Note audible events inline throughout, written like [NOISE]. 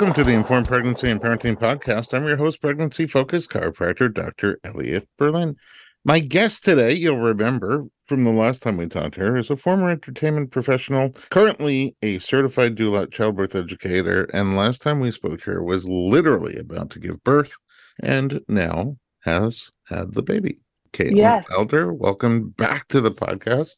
Welcome to the Informed Pregnancy and Parenting Podcast. I'm your host, pregnancy focused chiropractor, Dr. Elliot Berlin. My guest today, you'll remember from the last time we talked to her, is a former entertainment professional, currently a certified doula childbirth educator. And last time we spoke to her was literally about to give birth and now has had the baby. Caitlin Yes. Wilder, welcome back to the podcast.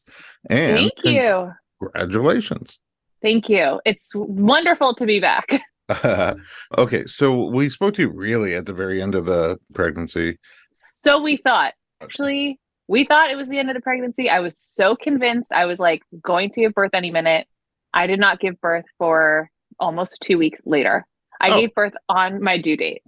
And Thank you. congratulations. Thank you. It's wonderful to be back. [LAUGHS] [LAUGHS] okay, so we spoke to you really at the very end of the pregnancy. So we thought, actually, we thought it was the end of the pregnancy. I was so convinced I was like going to give birth any minute. I did not give birth for almost two weeks later. I Oh. gave birth on my due date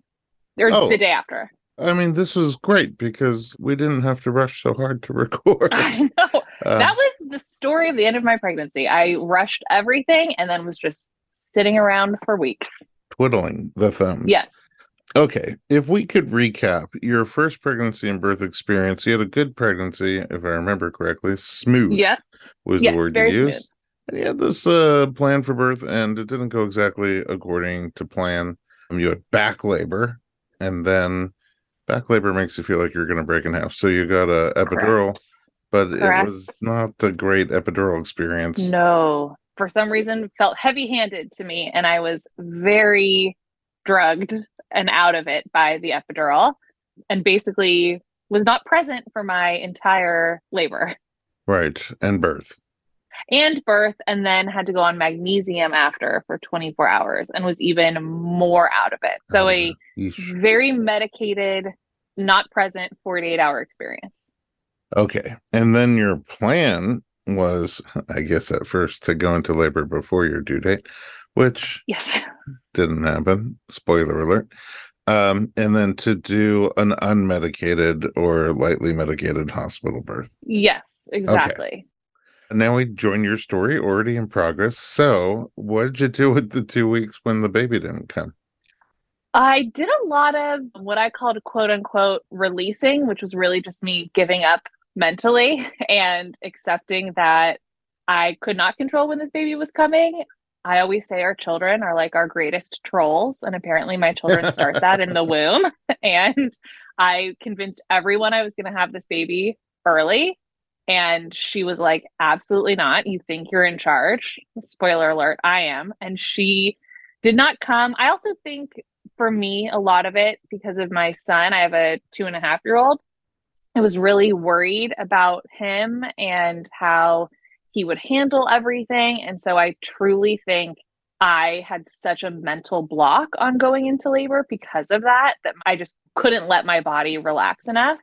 or Oh. the day after. I mean, this is great because we didn't have to rush so hard to [LAUGHS] record. I know. Uh, that was the story of the end of my pregnancy. I rushed everything and then was just sitting around for weeks. twiddling the thumbs. Yes. Okay, if we could recap your first pregnancy and birth experience, you had a good pregnancy, if I remember correctly. Smooth Yes. was yes, the word very you smooth. used. And you had this uh, plan for birth, and it didn't go exactly according to plan. Um, you had back labor, and then back labor makes you feel like you're going to break in half. So you got a epidural, Correct. but Correct. it was not a great epidural experience. No, for some reason felt heavy-handed to me and I was very drugged and out of it by the epidural and basically was not present for my entire labor Right, and birth. and birth and then had to go on magnesium after for 24 hours and was even more out of it. So a oh, yeesh. very medicated not present 48 hour experience. Okay. And then your plan was, [LAUGHS] I guess, at first to go into labor before your due date, which Yes. [LAUGHS] didn't happen. Spoiler alert. Um, and then to do an unmedicated or lightly medicated hospital birth. Yes, exactly. And now we join your story already in progress. So, what did you do with the two weeks when the baby didn't come? I did a lot of what I called quote unquote releasing, which was really just me giving up mentally and accepting that I could not control when this baby was coming. I always say our children are like our greatest trolls. And apparently, my children start that in the [LAUGHS] womb. [LAUGHS] And I convinced everyone I was going to have this baby early. And she was like, absolutely not. You think you're in charge. Spoiler alert, I am. And she did not come. I also think for me, a lot of it because of my son, I have a two and a half year old. I was really worried about him and how he would handle everything. And so I truly think I had such a mental block on going into labor because of that, that I just couldn't let my body relax enough.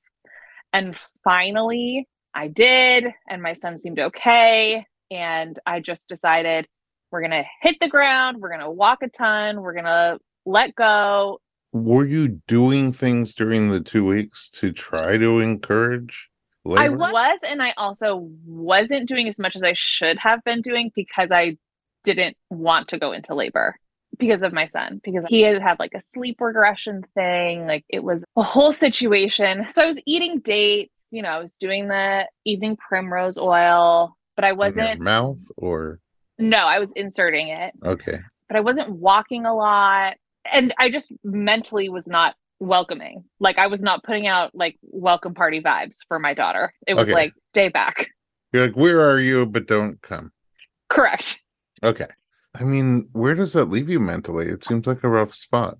And finally, I did, and my son seemed okay. And I just decided we're going to hit the ground, we're going to walk a ton, we're going to let go. Were you doing things during the two weeks to try to encourage labor? I was, and I also wasn't doing as much as I should have been doing because I didn't want to go into labor because of my son, because he had had like a sleep regression thing. Like it was a whole situation. So I was eating dates, you know, I was doing the evening primrose oil, but I wasn't, mouth or no, I was inserting it, okay. but I wasn't walking a lot. And I just mentally was not welcoming. Like I was not putting out like welcome party vibes for my daughter. It was Okay. like, stay back. You're like, where are you? But don't come. Correct. Okay. I mean, where does that leave you mentally? It seems like a rough spot.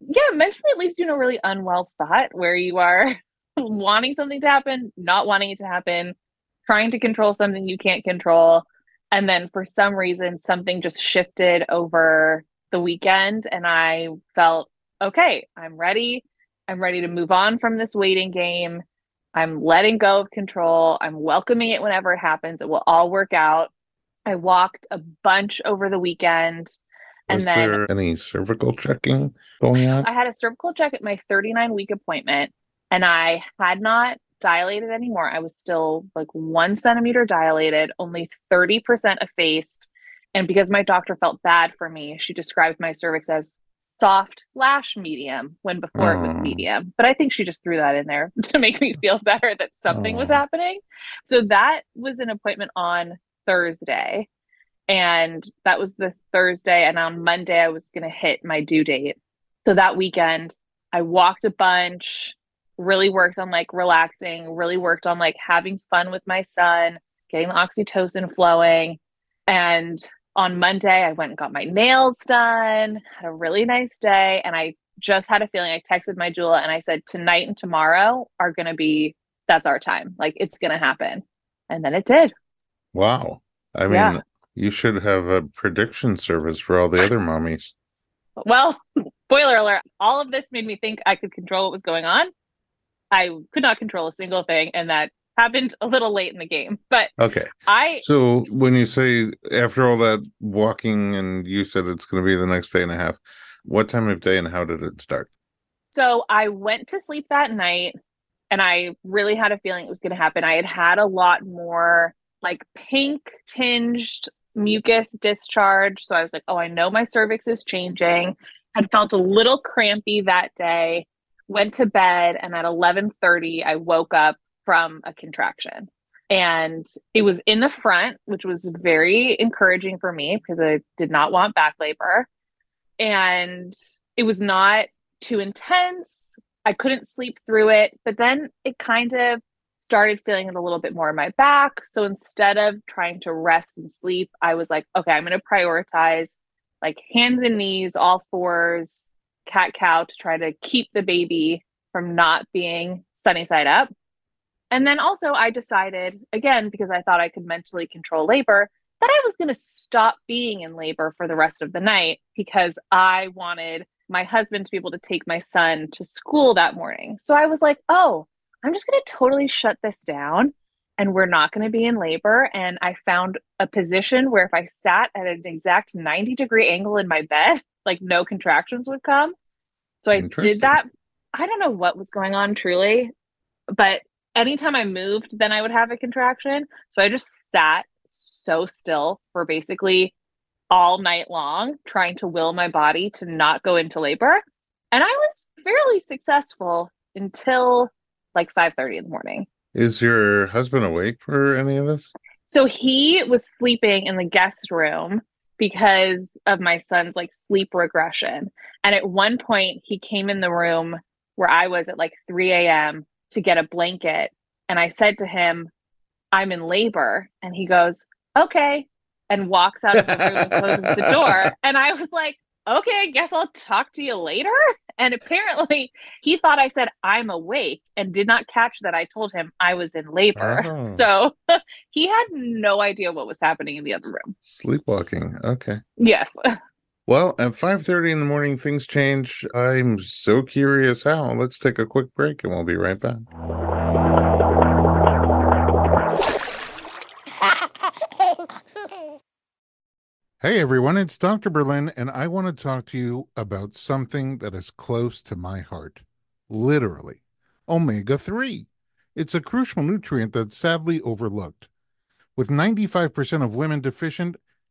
Yeah, mentally it leaves you in a really unwell spot where you are [LAUGHS] wanting something to happen, not wanting it to happen, trying to control something you can't control. And then for some reason, something just shifted over the weekend, and I felt okay, I'm ready. I'm ready to move on from this waiting game. I'm letting go of control. I'm welcoming it whenever it happens. It will all work out. I walked a bunch over the weekend. And Was then there any cervical checking going on? I had a cervical check at my 39 week appointment and I had not dilated anymore. I was still like one centimeter dilated, only 30% effaced. And because my doctor felt bad for me, she described my cervix as soft slash medium when before it was Oh. medium. But I think she just threw that in there [LAUGHS] to make me mm. feel better that something was Oh. happening. So that was an appointment on Thursday. And that was the Thursday. And on Monday, I was going to hit my due date. So that weekend, I walked a bunch, really worked on like relaxing, really worked on like having fun with my son, getting the oxytocin flowing. And on Monday, I went and got my nails done, had a really nice day. And I just had a feeling I texted my doula and I said, tonight and tomorrow are going to be, that's our time. Like it's going to happen. And then it did. Wow. I mean, yeah. you should have a prediction service for all the other [LAUGHS] mommies. Well, spoiler alert, all of this made me think I could control what was going on. I could not control a single thing. And that happened a little late in the game. But okay. I so when you say after all that walking and you said it's gonna be the next day and a half, what time of day and how did it start? So I went to sleep that night and I really had a feeling it was going to happen. I had had a lot more like pink tinged mucus discharge. So I was like, oh, I know my cervix is changing. Had felt a little crampy that day. Went to bed and at 11:30 I woke up from a contraction. And it was in the front, which was very encouraging for me because I did not want back labor and it was not too intense. I couldn't sleep through it, but then it kind of started feeling it a little bit more in my back. So instead of trying to rest and sleep, I was like, okay, I'm going to prioritize like hands and knees, all fours, cat cow to try to keep the baby from not being sunny side up. And then also, I decided again, because I thought I could mentally control labor, that I was going to stop being in labor for the rest of the night because I wanted my husband to be able to take my son to school that morning. So I was like, oh, I'm just going to totally shut this down and we're not going to be in labor. And I found a position where if I sat at an exact 90 degree angle in my bed, [LAUGHS] like no contractions would come. So I did that. I don't know what was going on truly, but anytime I moved, then I would have a contraction. So I just sat so still for basically all night long, trying to will my body to not go into labor. And I was fairly successful until like 5 30 in the morning. Is your husband awake for any of this? So he was sleeping in the guest room because of my son's like sleep regression. And at one point, he came in the room where I was at like 3 a.m. to get a blanket. And I said to him, I'm in labor. And he goes, okay, and walks out of the room and closes the door. [LAUGHS] And I was like, okay, I guess I'll talk to you later. [LAUGHS] And apparently he thought I said, I'm awake and did not catch that I told him I was in labor. [LAUGHS] Oh. So he had no idea what was happening in the other room. Sleepwalking. Okay. Yes. Well, at 5:30 in the morning things change. I'm so curious how. Let's take a quick break and we'll be right back. [LAUGHS] Hey everyone, it's Dr. Berlin, and I want to talk to you about something that is close to my heart. Literally, omega 3. It's a crucial nutrient that's sadly overlooked. With 95% of women deficient,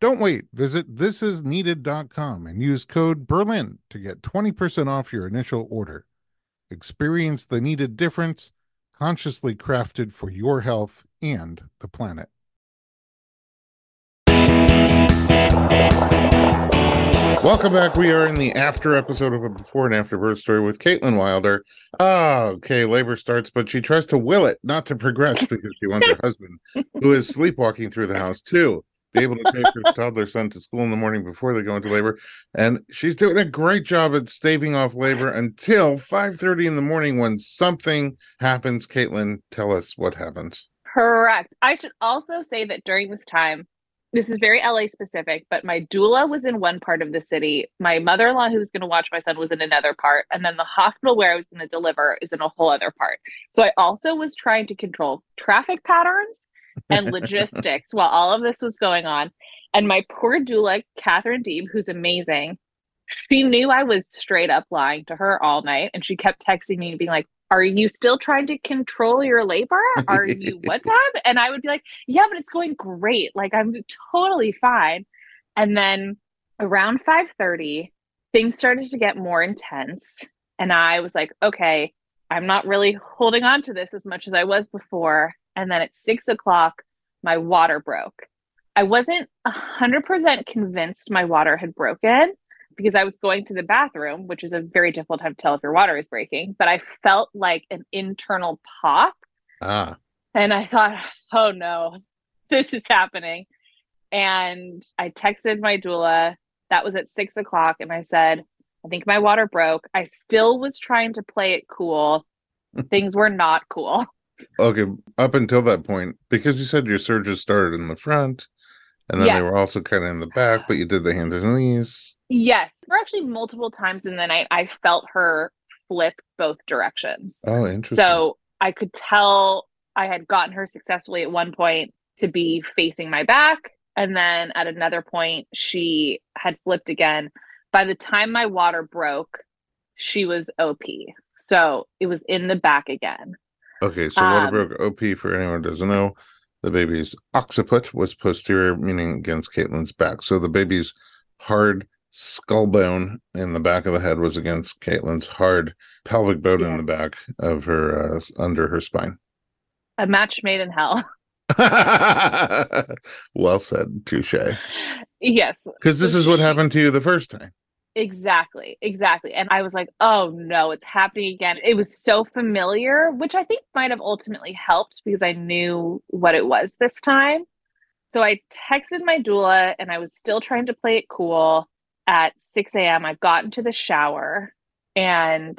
Don't wait. Visit thisisneeded.com and use code Berlin to get 20% off your initial order. Experience the needed difference, consciously crafted for your health and the planet. Welcome back. We are in the after episode of a before and after birth story with Caitlin Wilder. Oh, okay. Labor starts, but she tries to will it not to progress because she wants her husband, who is sleepwalking through the house, to be able to take her toddler son to school in the morning before they go into labor. And she's doing a great job at staving off labor until 5:30 in the morning when something happens. Caitlin, tell us what happens. Correct. I should also say that during this time, this is very LA specific, but my doula was in one part of the city. My mother in law, who was going to watch my son, was in another part. And then the hospital where I was going to deliver is in a whole other part. So I also was trying to control traffic patterns and logistics while all of this was going on. And my poor doula, Catherine Deeb, who's amazing, She knew I was straight up lying to her all night. And she kept texting me and being like, Are you still trying to control your labor? Are you [LAUGHS] what's happening? And I would be like, Yeah, but it's going great. Like I'm totally fine. And then around 5:30, things started to get more intense. And I was like, okay, I'm not really holding on to this as much as I was before. And then at six o'clock, my water broke. I wasn't 100% convinced my water had broken because I was going to the bathroom, which is a very difficult time to tell if your water is breaking, but I felt like an internal pop. Ah. And I thought, oh no, [LAUGHS] this is happening. And I texted my doula. That was at six o'clock. And I said, I think my water broke. I still was trying to play it cool. [LAUGHS] Things were not cool. Okay. Up until that point, because you said your surges started in the front and then Yes. they were also kind of in the back, but you did the hands and knees. Yes. There were actually multiple times in the night I felt her flip both directions. Oh, interesting. So I could tell I had gotten her successfully at one point to be facing my back. And then at another point, she had flipped again. By the time my water broke, she was OP. So it was in the back again. Okay, so water Um, broke OP for anyone who doesn't know. The baby's occiput was posterior, meaning against Caitlin's back. So the baby's hard skull bone in the back of the head was against Caitlin's hard pelvic bone in the back of her uh, under her spine. A match made in hell. [LAUGHS] [LAUGHS] well said, touche. yes. Because this is what happened to you the first time. Exactly, exactly. And I was like, oh no, it's happening again. It was so familiar, which I think might have ultimately helped because I knew what it was this time. So I texted my doula and I was still trying to play it cool. At 6 a.m., I got into the shower and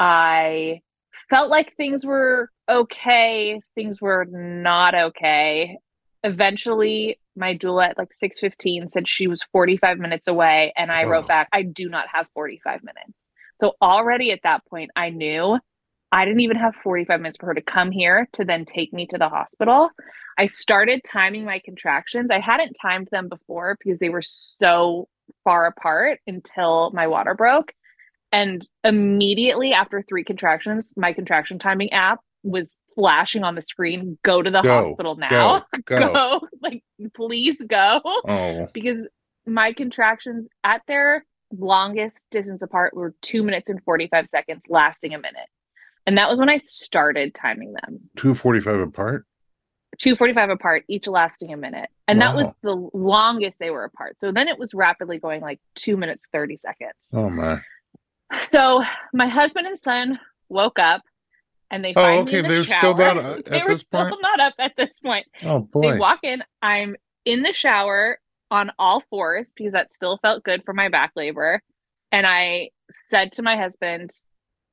I felt like things were okay. Things were not okay. Eventually, my doula at like 6:15 said she was 45 minutes away and I Oh. wrote back, I do not have 45 minutes. So already at that point, I knew I didn't even have 45 minutes for her to come here to then take me to the hospital. I started timing my contractions. I hadn't timed them before because they were so far apart until my water broke. And immediately after three contractions, my contraction timing app was flashing on the screen go to the Go, hospital now. Go, [LAUGHS] go. Go. Like, please go. Oh, Because my contractions at their longest distance apart were two minutes and 45 seconds, lasting a minute. And that was when I started timing them. 245 apart? 245 apart, each lasting a minute. And that was the longest they were apart. So then it was rapidly going like two minutes, 30 seconds. Oh, my. So my husband and son woke up and they Oh, find me okay, in the they're shower. still not up uh, [LAUGHS] they at were this still point? not up at this point. Oh, They walk in. I'm in the shower on all fours because that still felt good for my back labor. And I said to my husband,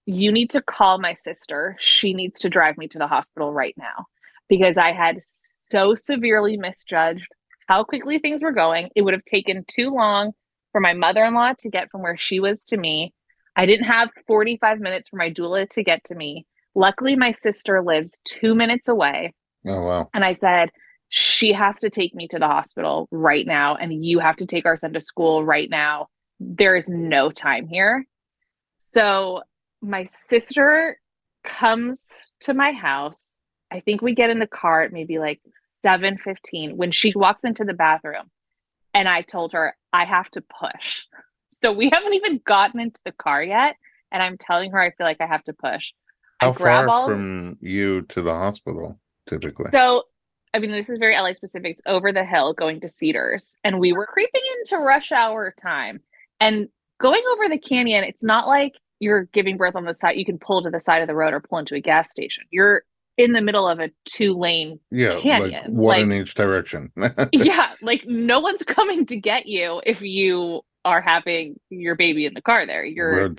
You need to call my sister. She needs to drive me to the hospital right now because I had so severely misjudged how quickly things were going. It would have taken too long for my mother in law to get from where she was to me. I didn't have 45 minutes for my doula to get to me. Luckily, my sister lives two minutes away. Oh, wow. And I said, she has to take me to the hospital right now, and you have to take our son to school right now. There is no time here. So my sister comes to my house. I think we get in the car at maybe like 7:15 when she walks into the bathroom. And I told her I have to push. [LAUGHS] So we haven't even gotten into the car yet. And I'm telling her I feel like I have to push. How far all from you to the hospital, typically? So, I mean, this is very LA specific. It's over the hill going to Cedars, and we were creeping into rush hour time. And going over the canyon, it's not like you're giving birth on the side. You can pull to the side of the road or pull into a gas station. You're in the middle of a two lane. yeah, like one like- in each direction. [LAUGHS] yeah, like no one's coming to get you if you are having your baby in the car there. You're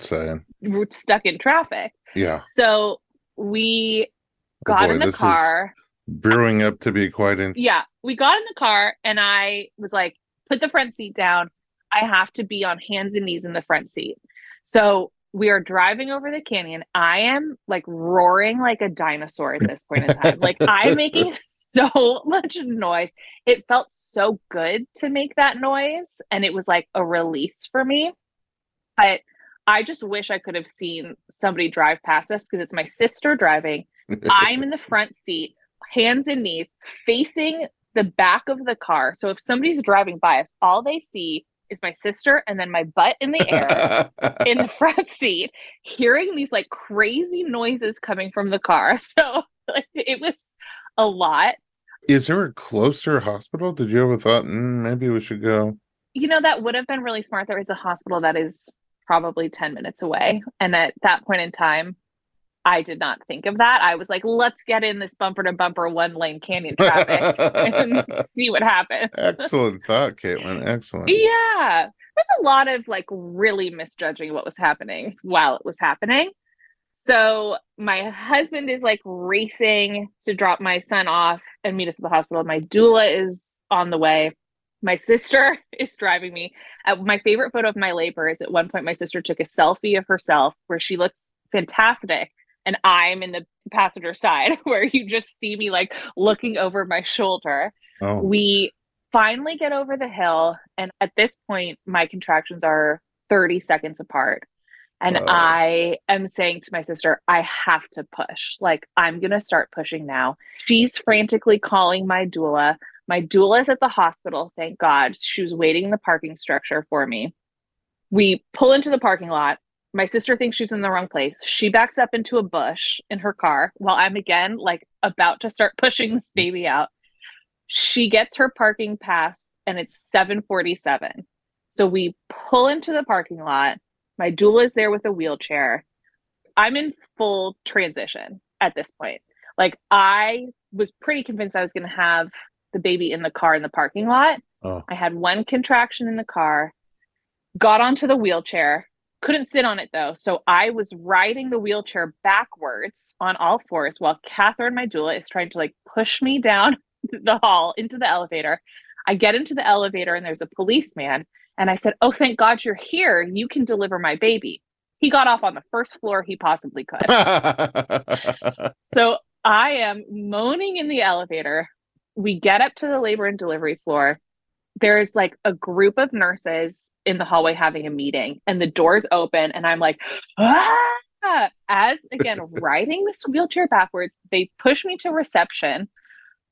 stuck in traffic. Yeah. So we Oh got boy, in the car. brewing up to be quite in. yeah, we got in the car and I was like, put the front seat down. I have to be on hands and knees in the front seat. So we are driving over the canyon. I am like roaring like a dinosaur at this point in time. like I'm making [LAUGHS] so [LAUGHS] much noise. It felt so good to make that noise. And it was like a release for me. But I just wish I could have seen somebody drive past us because it's my sister driving. I'm in the [LAUGHS] front seat, hands and knees, facing the back of the car. So if somebody's driving by us, all they see is my sister and then my butt in the air in the [LAUGHS] front seat, hearing these like crazy noises coming from the car. [LAUGHS] So like, it was a lot. Is there a closer hospital? Did you ever thought mm, maybe we should go? You know, that would have been really smart. There is a hospital that is probably 10 minutes away. And at that point in time, I did not think of that. I was like, let's get in this bumper to bumper one lane canyon traffic and [LAUGHS] see what happens. Excellent thought, Caitlin. [LAUGHS] Excellent. Yeah. There's a lot of like really misjudging what was happening while it was happening. So my husband is like racing to drop my son off and meet us at the hospital. My doula is on the way. My sister [LAUGHS] is driving me. Uh, my favorite photo of my labor is at one point my sister took a selfie of herself where she looks fantastic and I'm in the passenger side [LAUGHS] where you just see me like looking over my shoulder. Oh. We finally get over the hill and at this point my contractions are 30 seconds apart. And I am saying to my sister, I have to push. Like, I'm going to start pushing now. She's frantically calling my doula. My doula is at the hospital, thank God. She was waiting in the parking structure for me. We pull into the parking lot. My sister thinks she's in the wrong place. She backs up into a bush in her car while I'm again like about to start [LAUGHS] pushing this baby out. She gets her parking pass and it's 747. So we pull into the parking lot my doula is there with a wheelchair. I'm in full transition at this point. Like I was pretty convinced I was going to have the baby in the car in the parking lot. Oh. I had one contraction in the car, got onto the wheelchair, couldn't sit on it though. So I was riding the wheelchair backwards on all fours while Catherine, my doula, is trying to like push me down [LAUGHS] the hall into the elevator. I get into the elevator and there's a policeman and I said, Oh, thank God you're here. You can deliver my baby. He got off on the first floor he possibly could. [LAUGHS] so I am moaning in the elevator. We get up to the labor and delivery floor. There's like a group of nurses in the hallway having a meeting, and the doors open, and I'm like, ah! As again, [LAUGHS] riding this wheelchair backwards, they push me to reception.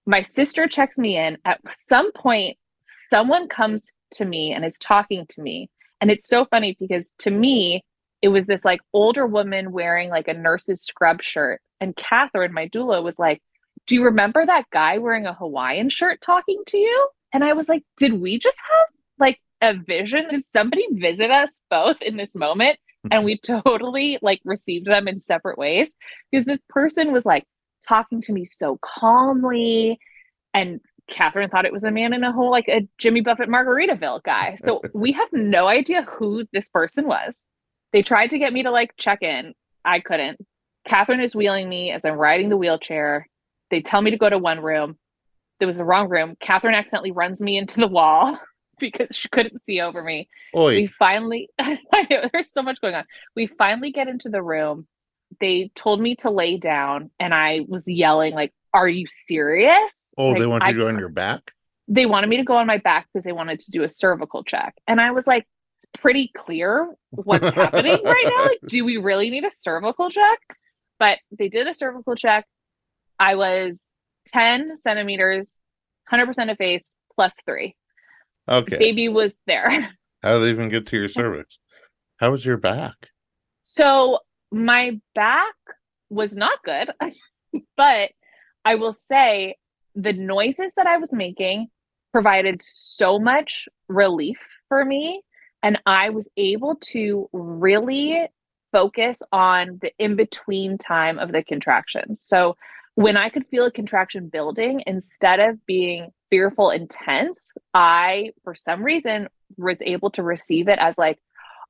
My sister checks me in. At some point, someone comes to me and is talking to me. And it's so funny because to me, it was this like older woman wearing like a nurse's scrub shirt. And Catherine, my doula, was like, Do you remember that guy wearing a Hawaiian shirt talking to you? And I was like, Did we just have like a vision? Did somebody visit us both in this moment? And mm-hmm. we totally like received them in separate ways because this person was like talking to me so calmly and Catherine thought it was a man in a whole like a Jimmy Buffett Margaritaville guy. So [LAUGHS] we have no idea who this person was. They tried to get me to like check in. I couldn't. Catherine is wheeling me as I'm riding the wheelchair. They tell me to go to one room. There was the wrong room. Catherine accidentally runs me into the wall [LAUGHS] because she couldn't see over me. Oy. We finally, [LAUGHS] there's so much going on. We finally get into the room. They told me to lay down, and I was yelling like, "Are you serious?" Oh, like, they want you to go on your back? They wanted me to go on my back because they wanted to do a cervical check. And I was like, it's pretty clear what's [LAUGHS] happening right now. Like, do we really need a cervical check? But they did a cervical check. I was 10 centimeters, 100% effaced, plus three. Okay. Baby was there. [LAUGHS] How did they even get to your cervix? How was your back? So my back was not good, [LAUGHS] but I will say the noises that I was making provided so much relief for me. And I was able to really focus on the in between time of the contractions. So when I could feel a contraction building, instead of being fearful, intense, I, for some reason, was able to receive it as like,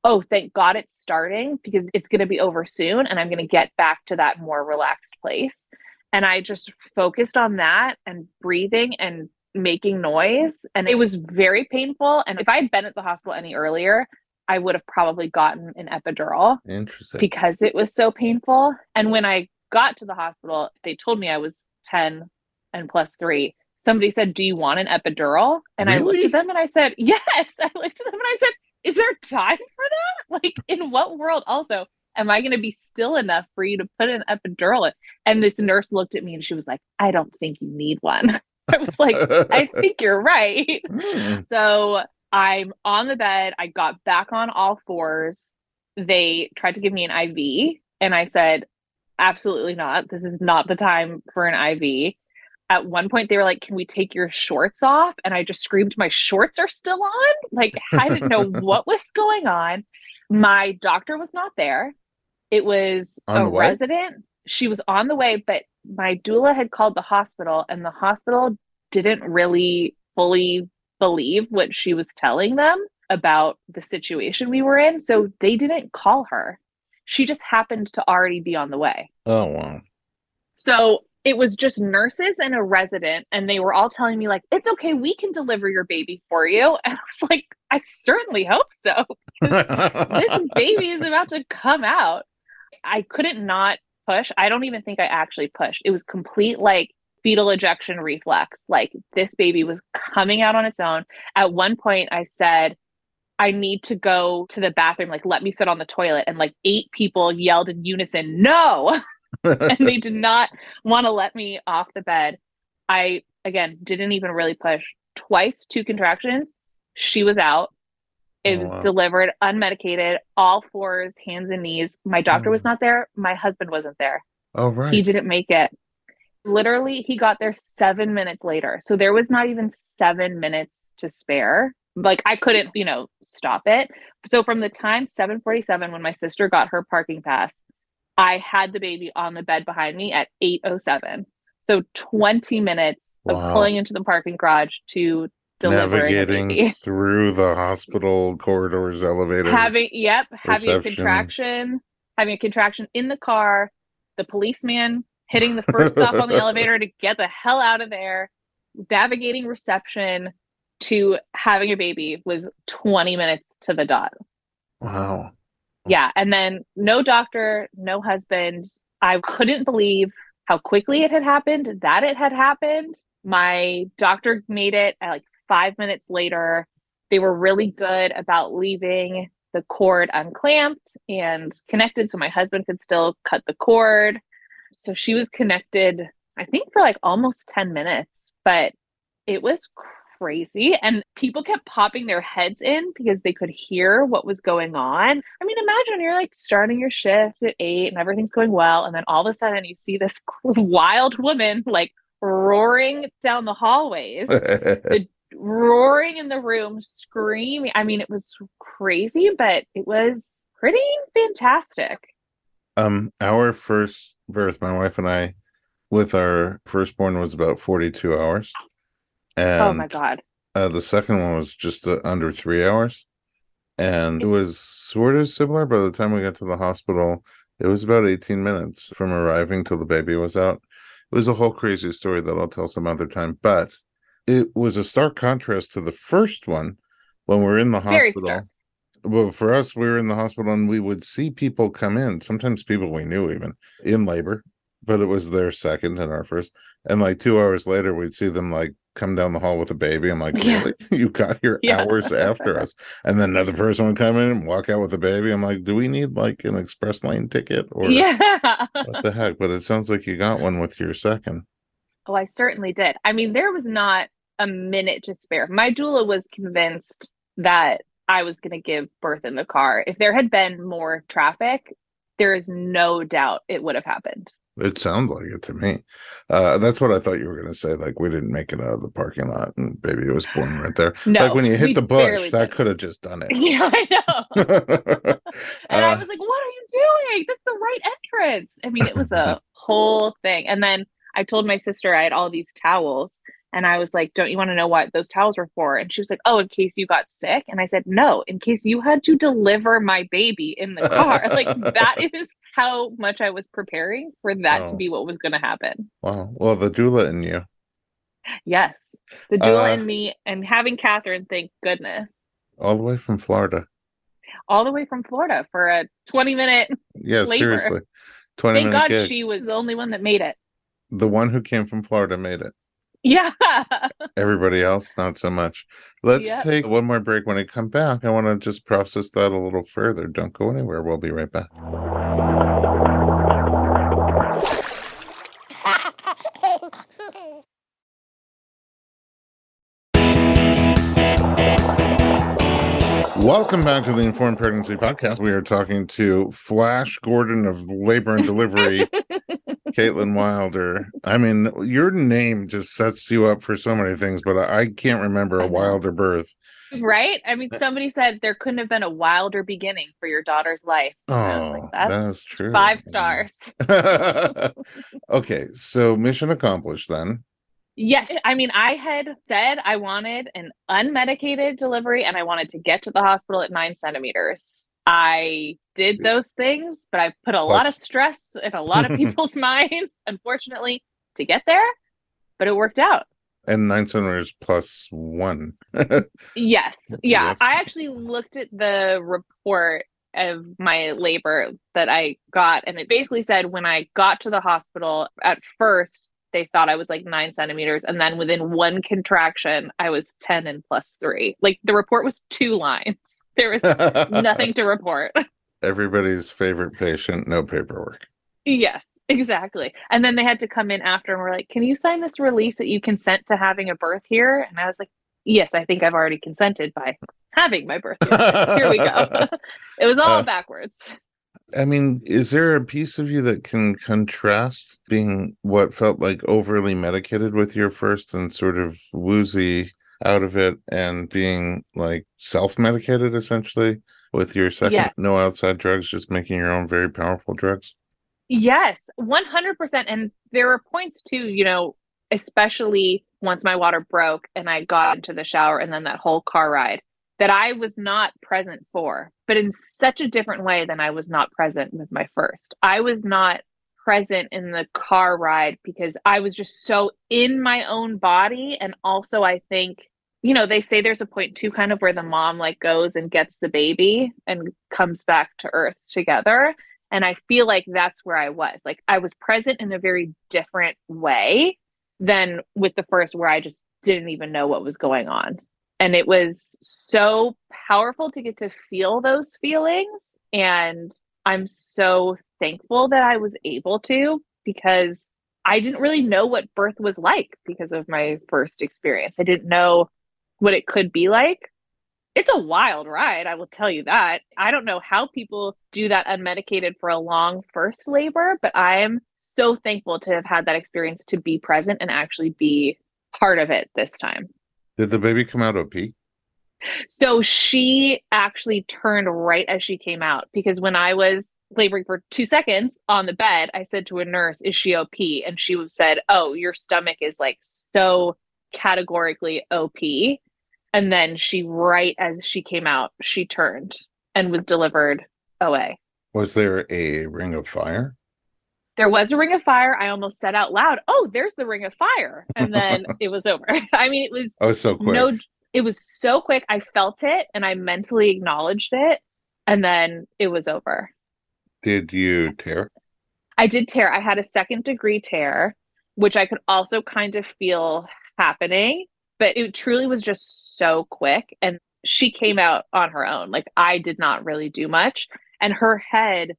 oh, thank God it's starting because it's going to be over soon and I'm going to get back to that more relaxed place. And I just focused on that and breathing and making noise. And it was very painful. And if I had been at the hospital any earlier, I would have probably gotten an epidural. Interesting. Because it was so painful. And when I got to the hospital, they told me I was 10 and plus three. Somebody said, Do you want an epidural? And really? I looked at them and I said, Yes. [LAUGHS] I looked at them and I said, Is there time for that? like, in what world also am I going to be still enough for you to put an epidural in? And this nurse looked at me and she was like, I don't think you need one. [LAUGHS] I was like, I [LAUGHS] think you're right. Mm. So I'm on the bed. I got back on all fours. They tried to give me an IV, and I said, absolutely not. This is not the time for an IV. At one point, they were like, Can we take your shorts off? And I just screamed, My shorts are still on. Like, I didn't know [LAUGHS] what was going on. My doctor was not there. It was On a resident. She was on the way, but my doula had called the hospital, and the hospital didn't really fully believe what she was telling them about the situation we were in. So they didn't call her. She just happened to already be on the way. Oh wow. So it was just nurses and a resident, and they were all telling me, like, it's okay, we can deliver your baby for you. [LAUGHS] And I was like, I certainly hope so. This [LAUGHS] baby is about to come out. I couldn't not push. I don't even think I actually pushed. It was complete like fetal ejection reflex. Like this baby was coming out on its own. At one point, I said, I need to go to the bathroom. Like, let me sit on the toilet. And like eight people yelled in unison, no. [LAUGHS] and they did not want to let me off the bed. I, again, didn't even really push. Twice, two contractions. She was out. It Oh, was wow. delivered unmedicated, all fours, hands and knees. My doctor was Mm. not there. My husband wasn't there. oh right. He didn't make it. Literally, he got there seven minutes later. So there was not even seven minutes to spare. Like I couldn't, you know, stop it. So from the time 747 when my sister got her parking pass, I had the baby on the bed behind me at 807. So 20 minutes of pulling into the parking garage to Navigating through the hospital corridors, elevators. having yep having a contraction having a contraction in the car the policeman hitting the first stop on the [LAUGHS] elevator to get the hell out of there navigating reception to having a baby was 20 minutes to the dot wow. yeah and then no doctor no husband. I couldn't believe how quickly it had happened that it had happened. My doctor made it at like five minutes later. They were really good about leaving the cord unclamped and connected so my husband could still cut the cord. So she was connected i think for like almost 10 minutes but it was crazy and people kept popping their heads in because they could hear what was going on i mean imagine you're like starting your shift at eight and everything's going well and then all of a sudden you see this [LAUGHS] wild woman like roaring down the hallways [LAUGHS] roaring in the room, screaming. I mean, it was crazy, but it was pretty fantastic. um, our first birth, my wife and I, with our firstborn, was about forty-two hours, and oh my god. Uh, the second one was just uh, under three hours, and it was sort of similar. By the time we got to the hospital, it was about eighteen minutes from arriving till the baby was out. It was a whole crazy story that I'll tell some other time, but it was a stark contrast to the first one when we're in the hospital. Well, for us, we were in the hospital and we would see people come in, sometimes people we knew even in labor, but it was their second and our first. And like two hours later, we'd see them like come down the hall with a baby. I'm like, Yeah. really? [LAUGHS] You got here Yeah. hours after us. And then another person would come in and walk out with a baby. I'm like, do we need like an express lane ticket or yeah. what the heck? But it sounds like you got one with your second. Oh, I certainly did. I mean, there was not a minute to spare. My doula was convinced that I was going to give birth in the car. If there had been more traffic, there is no doubt it would have happened. It sounds like it to me. Uh, that's what I thought you were going to say. Like we didn't make it out of the parking lot, and baby was born right there. No, like when you hit the bush, that could have just done [LAUGHS] it. Yeah, I know. [LAUGHS] And I Uh, was like, what are you doing? That's the right entrance. I mean, it was a [LAUGHS] whole thing. And then I told my sister I had all these towels. And I was like, don't you want to know what those towels were for? And she was like, oh, in case you got sick. And I said, no, in case you had to deliver my baby in the car. [LAUGHS] like, that [LAUGHS] is how much I was preparing for that to Oh. be what was going to happen. wow. Well, the doula in you. Yes. The doula Uh, and me, and having Catherine, thank goodness, all the way from Florida. all the way from Florida for a 20 minute. Yeah, [LAUGHS] Labor. seriously. 20 Thank God gig. she was the only one that made it. The one who came from Florida made it. Yeah. Everybody else, not so much. Let's Yep. take one more break. When I come back, I want to just process that a little further. Don't go anywhere. We'll be right back. Welcome back to the Informed Pregnancy Podcast. We are talking to Flash Gordon of Labor and [LAUGHS] Delivery, Caitlin Wilder. I mean, your name just sets you up for so many things, but I I can't remember a wilder birth. right? I mean, uh, somebody said there couldn't have been a wilder beginning for your daughter's life. And I was Oh, like, that's that's true. Five stars. [LAUGHS] okay, so mission accomplished then. Yes. I mean, I had said I wanted an unmedicated delivery and I wanted to get to the hospital at nine centimeters. I did those things, but I put a lot of stress in a lot of [LAUGHS] people's minds, unfortunately, to get there. But it worked out. And nine centimeters plus one. Yes. [LAUGHS] Yeah. Yes. I actually looked at the report of my labor that I got, and it basically said when I got to the hospital, at first, they thought I was like nine centimeters. And then within one contraction, I was 10 and plus three. Like the report was two lines. [LAUGHS] There was nothing to report. [LAUGHS] Everybody's favorite patient, no paperwork. yes, exactly. And then they had to come in after and were like, Can you sign this release that you consent to having a birth here? And I was like, Yes, I think I've already consented by having my birth here. Here we go. [LAUGHS] it was all Uh, backwards. I mean, is there a piece of you that can contrast being what felt like overly medicated with your first and sort of woozy out of it and being like self medicated essentially with your second? Yes. No outside drugs, just making your own very powerful drugs? Yes, 100%. And there were points too, you know, especially once my water broke and I got into the shower and then that whole car ride that I was not present for, but in such a different way than I was not present with my first. I was not present in the car ride because I was just so in my own body. And also, I think, you know, they say there's a point too, kind of where the mom like goes and gets the baby and comes back to earth together. And I feel like that's where I was. Like I was present in a very different way than with the first, where I just didn't even know what was going on. And it was so powerful to get to feel those feelings. And I'm so thankful that I was able to because I didn't really know what birth was like because of my first experience. I didn't know what it could be like. It's a wild ride, I will tell you that. I don't know how people do that unmedicated for a long first labor, but I am so thankful to have had that experience to be present and actually be part of it this time. Did the baby come out OP? So she actually turned right as she came out because when I was laboring for two seconds on the bed, I said to a nurse, Is she OP? And she said, Oh, your stomach is like so categorically OP. And then she, right as she came out, she turned and was delivered OA. Was there a ring of fire? There was a ring of fire. I almost said out loud, Oh, there's the ring of fire. And then [LAUGHS] it was over. [LAUGHS] I mean, it was Oh, so quick. no it was so quick i felt it and i mentally acknowledged it and then it was over Did you tear? i did tear i had a second degree tear which i could also kind of feel happening but it truly was just so quick and she came out on her own like i did not really do much and her head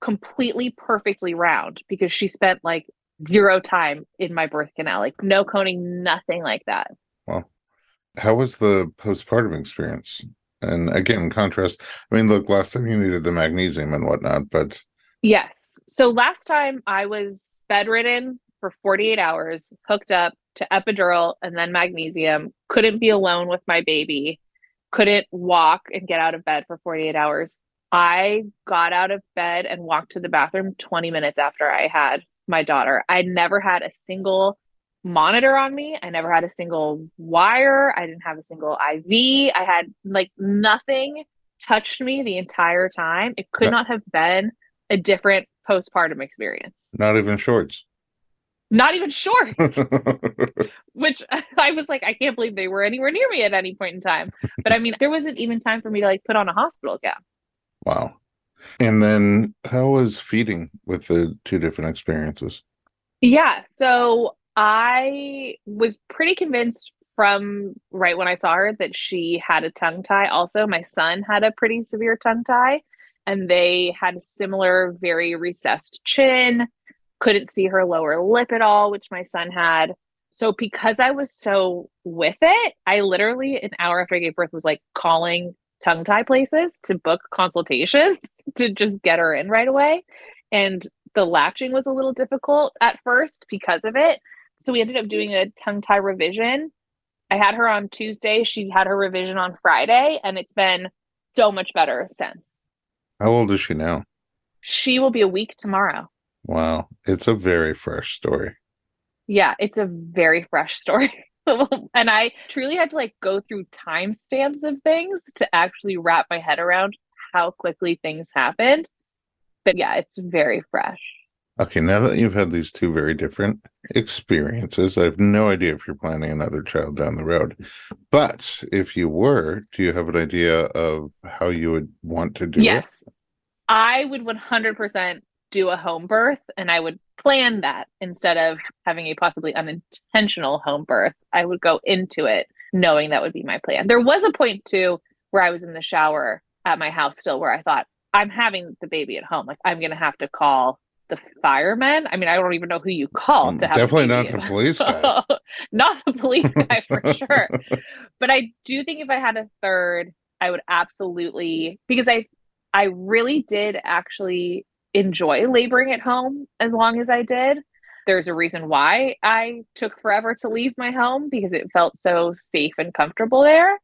completely perfectly round because she spent like zero time in my birth canal like no coning nothing like that Well How was the postpartum experience? And again, in contrast, I mean, look, last time you needed the magnesium and whatnot, but Yes. So last time I was bedridden for 48 hours, hooked up to epidural and then magnesium, couldn't be alone with my baby, couldn't walk and get out of bed for 48 hours. I got out of bed and walked to the bathroom 20 minutes after I had my daughter. I never had a single monitor on me. I never had a single wire. I didn't have a single IV. I had like nothing touched me the entire time. It could Yeah. not have been a different postpartum experience. not even shorts. Not even shorts, [LAUGHS] [LAUGHS] which [LAUGHS] I was like, I can't believe they were anywhere near me at any point in time. But I mean, there wasn't even time for me to like put on a hospital gown. Wow. And then how was feeding with the two different experiences? Yeah. So I was pretty convinced from right when I saw her that she had a tongue tie. Also, my son had a pretty severe tongue tie, and they had a similar, very recessed chin. Couldn't see her lower lip at all, which my son had. So, because I was so with it, I literally, an hour after I gave birth, was like calling tongue tie places to book consultations [LAUGHS] to just get her in right away. And the latching was a little difficult at first because of it. So we ended up doing a tongue tie revision. I had her on Tuesday. She had her revision on Friday, and it's been so much better since. How old is she now? She will be a week tomorrow. Wow. It's a very fresh story. Yeah, it's a very fresh story. [LAUGHS] [LAUGHS] and I truly had to like go through timestamps of things to actually wrap my head around how quickly things happened. But yeah, it's very fresh. Okay, now that you've had these two very different experiences, I have no idea if you're planning another child down the road. But if you were, do you have an idea of how you would want to do yes. it? Yes. I would 100% do a home birth and I would plan that instead of having a possibly unintentional home birth. I would go into it knowing that would be my plan. There was a point too where I was in the shower at my house still where I thought, I'm having the baby at home. Like I'm gonna have to call the firemen. I mean, I don't even know who you call to have Definitely [LAUGHS] not the police guy. not the police guy for sure. But I do think if I had a third, I would absolutely because I I really did actually enjoy laboring at home as long as I did. There's a reason why I took forever to leave my home because it felt so safe and comfortable there.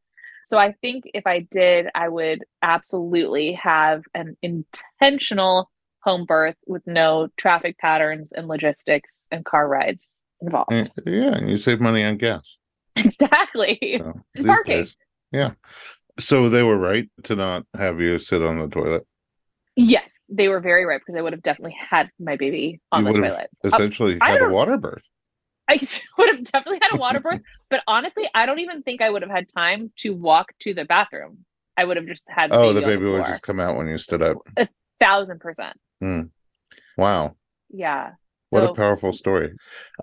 So I think if I did, I would absolutely have an intentional home birth with no traffic patterns and logistics and car rides involved. And- yeah, and you save money on gas. [LAUGHS] Exactly. So, parking. days- yeah. So they were right to not have you sit on the toilet. Yes, they were very right because I would have definitely had my baby on You the would toilet. Oh, essentially, I had a water birth. I [LAUGHS] would have definitely had a water birth, [LAUGHS] but honestly, I don't even think I would have had time to walk to the bathroom. I would have just had Oh, the on baby would floor. just come out when you stood up. A thousand percent. Hmm. Wow. Yeah. What a powerful story.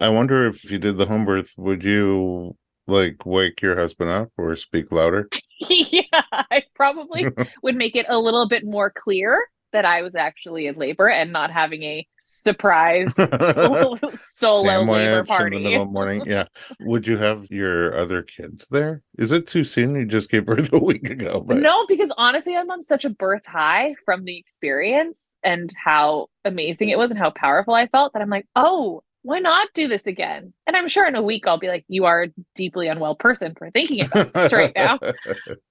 I wonder if you did the home birth, would you like wake your husband up or speak louder? [LAUGHS] yeah, I probably would make it a little bit more clear that I was actually in labor and not having a surprise [LAUGHS] [LAUGHS] solo labor party. in the middle of the morning. Yeah. Would you have your other kids there? Is it too soon? You just gave birth [LAUGHS] a week ago. But No, because honestly, I'm on such a birth high from the experience and how amazing it was and how powerful I felt that I'm like, oh, why not do this again? And I'm sure in a week I'll be like, you are a deeply unwell person for thinking about this right now.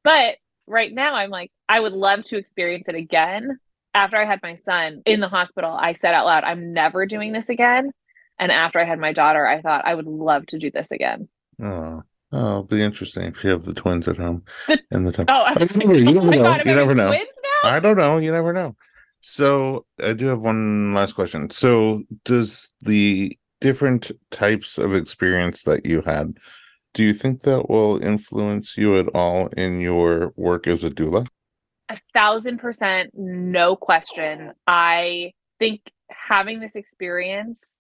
But right now, I'm like, I would love to experience it again. After I had my son in the hospital, I said out loud, I'm never doing this again. And after I had my daughter, I thought I would love to do this again. oh. Oh, it'll be interesting if you have the twins at home [LAUGHS] in the time. Oh, I was I like, don't know, you oh never [LAUGHS] know. God, You never know. twins now? I don't know. You never know. So I do have one last question. So does the different types of experience that you had, do you think that will influence you at all in your work as a doula? A thousand percent no question. I think having this experience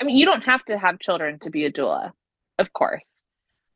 i mean you don't have to have children to be a doula of course.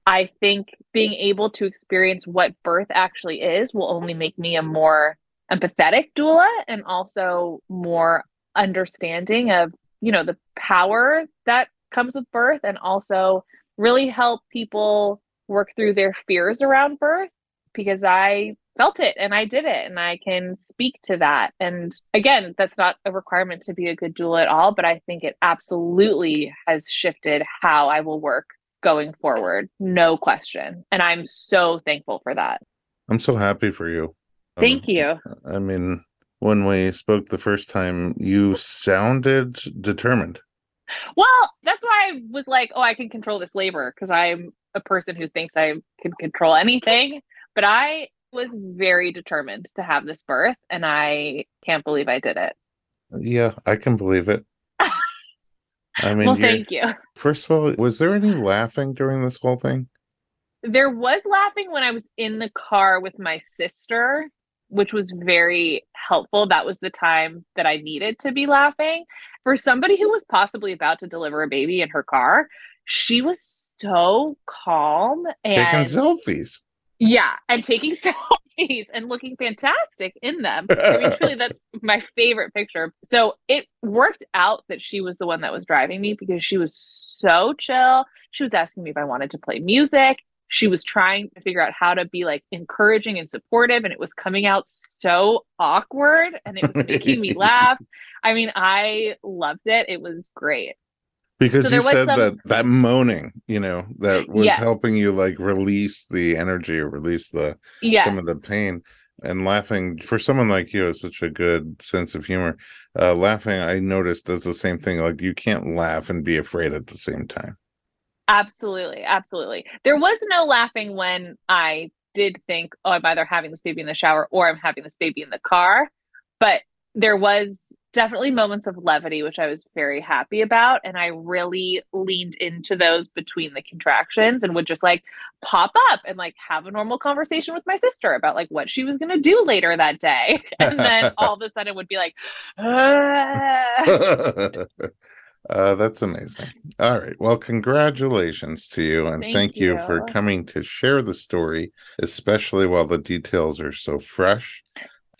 I think being able to experience what birth actually is will only make me a more empathetic doula and also more understanding of you know the power that comes with birth and also really help people work through their fears around birth because I felt it and I did it and I can speak to that. And again, that's not a requirement to be a good doula at all, but I think it absolutely has shifted how I will work going forward. No question. And I'm so thankful for that. I'm so happy for you. Um, Thank you. I mean, when we spoke the first time, you sounded determined. Well, that's why I was like, oh, I can control this labor because I'm a person who thinks I can control anything. But I was very determined to have this birth and I can't believe I did it. Yeah, I can believe it. [LAUGHS] I mean, well, thank you. first of all, was there any [SIGHS] laughing during this whole thing? There was laughing when I was in the car with my sister, which was very helpful. That was the time that I needed to be laughing. For somebody who was possibly about to deliver a baby in her car, she was so calm and taking selfies. Yeah, and taking [LAUGHS] selfies and looking fantastic in them. I mean, truly, [LAUGHS] that's my favorite picture. So it worked out that she was the one that was driving me because she was so chill. She was asking me if I wanted to play music. She was trying to figure out how to be like encouraging and supportive, and it was coming out so awkward and it was making me [LAUGHS] laugh. I mean, I loved it. It was great because so you said some... that that moaning you know that was yes. helping you like release the energy or release the yes. some of the pain and laughing for someone like you has such a good sense of humor uh laughing i noticed does the same thing like you can't laugh and be afraid at the same time absolutely absolutely there was no laughing when i did think oh i'm either having this baby in the shower or i'm having this baby in the car but there was definitely moments of levity, which I was very happy about. And I really leaned into those between the contractions and would just like pop up and like have a normal conversation with my sister about like what she was going to do later that day. [LAUGHS] And then [LAUGHS] all of a sudden would be like, ah. [LAUGHS] Uh, that's amazing. All right. Well, congratulations to you. And thank, thank you. you for coming to share the story, especially while the details are so fresh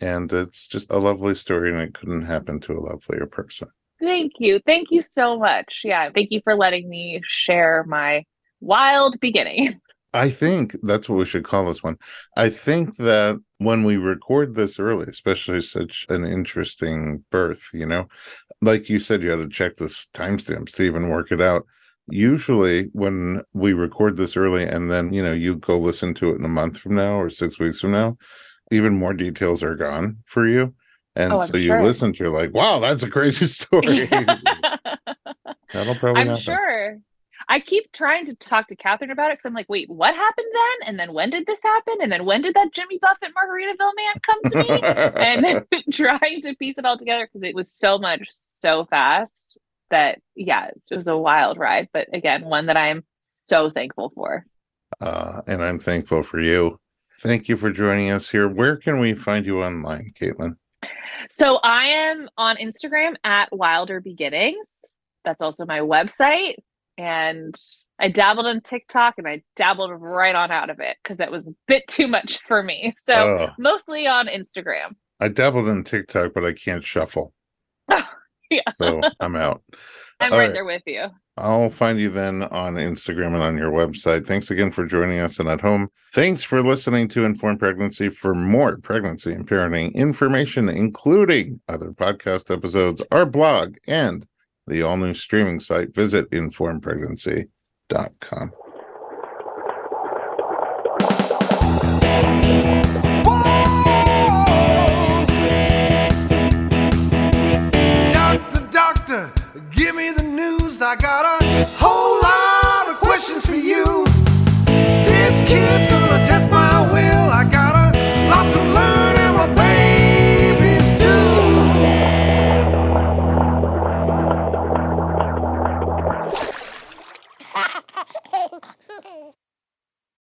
and it's just a lovely story and it couldn't happen to a lovelier person. Thank you. Thank you so much. Yeah thank you for letting me share my wild beginning. [LAUGHS] I think that's what we should call this one. I think that when we record this early especially such an interesting birth you know like you said you had to check the timestamps to even work it out. Usually when we record this early and then you know you go listen to it in a month from now or six weeks from now even more details are gone for you. And oh, so you sure. listen to, you're like, wow, that's a crazy [LAUGHS] story. [LAUGHS] That'll probably I'm happen. sure. I keep trying to talk to Catherine about it because I'm like, wait, what happened then? And then when did this happen? And then when did that Jimmy Buffett Margaritaville man come to me? [LAUGHS] and then trying to piece it all together because it was so much so fast that yeah, it was a wild ride. But again, one that I'm so thankful for. Uh, and I'm thankful for you. Thank you for joining us here. Where can we find you online, Caitlin? So I am on Instagram at Wilder Beginnings. That's also my website. And I dabbled in TikTok and I dabbled right on out of it because that was a bit too much for me. So oh. mostly on Instagram. I dabbled in TikTok, but I can't shuffle. [LAUGHS] yeah. So I'm out. I'm All right, right there with you. I'll find you then on Instagram and on your website. Thanks again for joining us and at home. Thanks for listening to Informed Pregnancy. For more pregnancy and parenting information, including other podcast episodes, our blog, and the all new streaming site, visit informedpregnancy.com. I got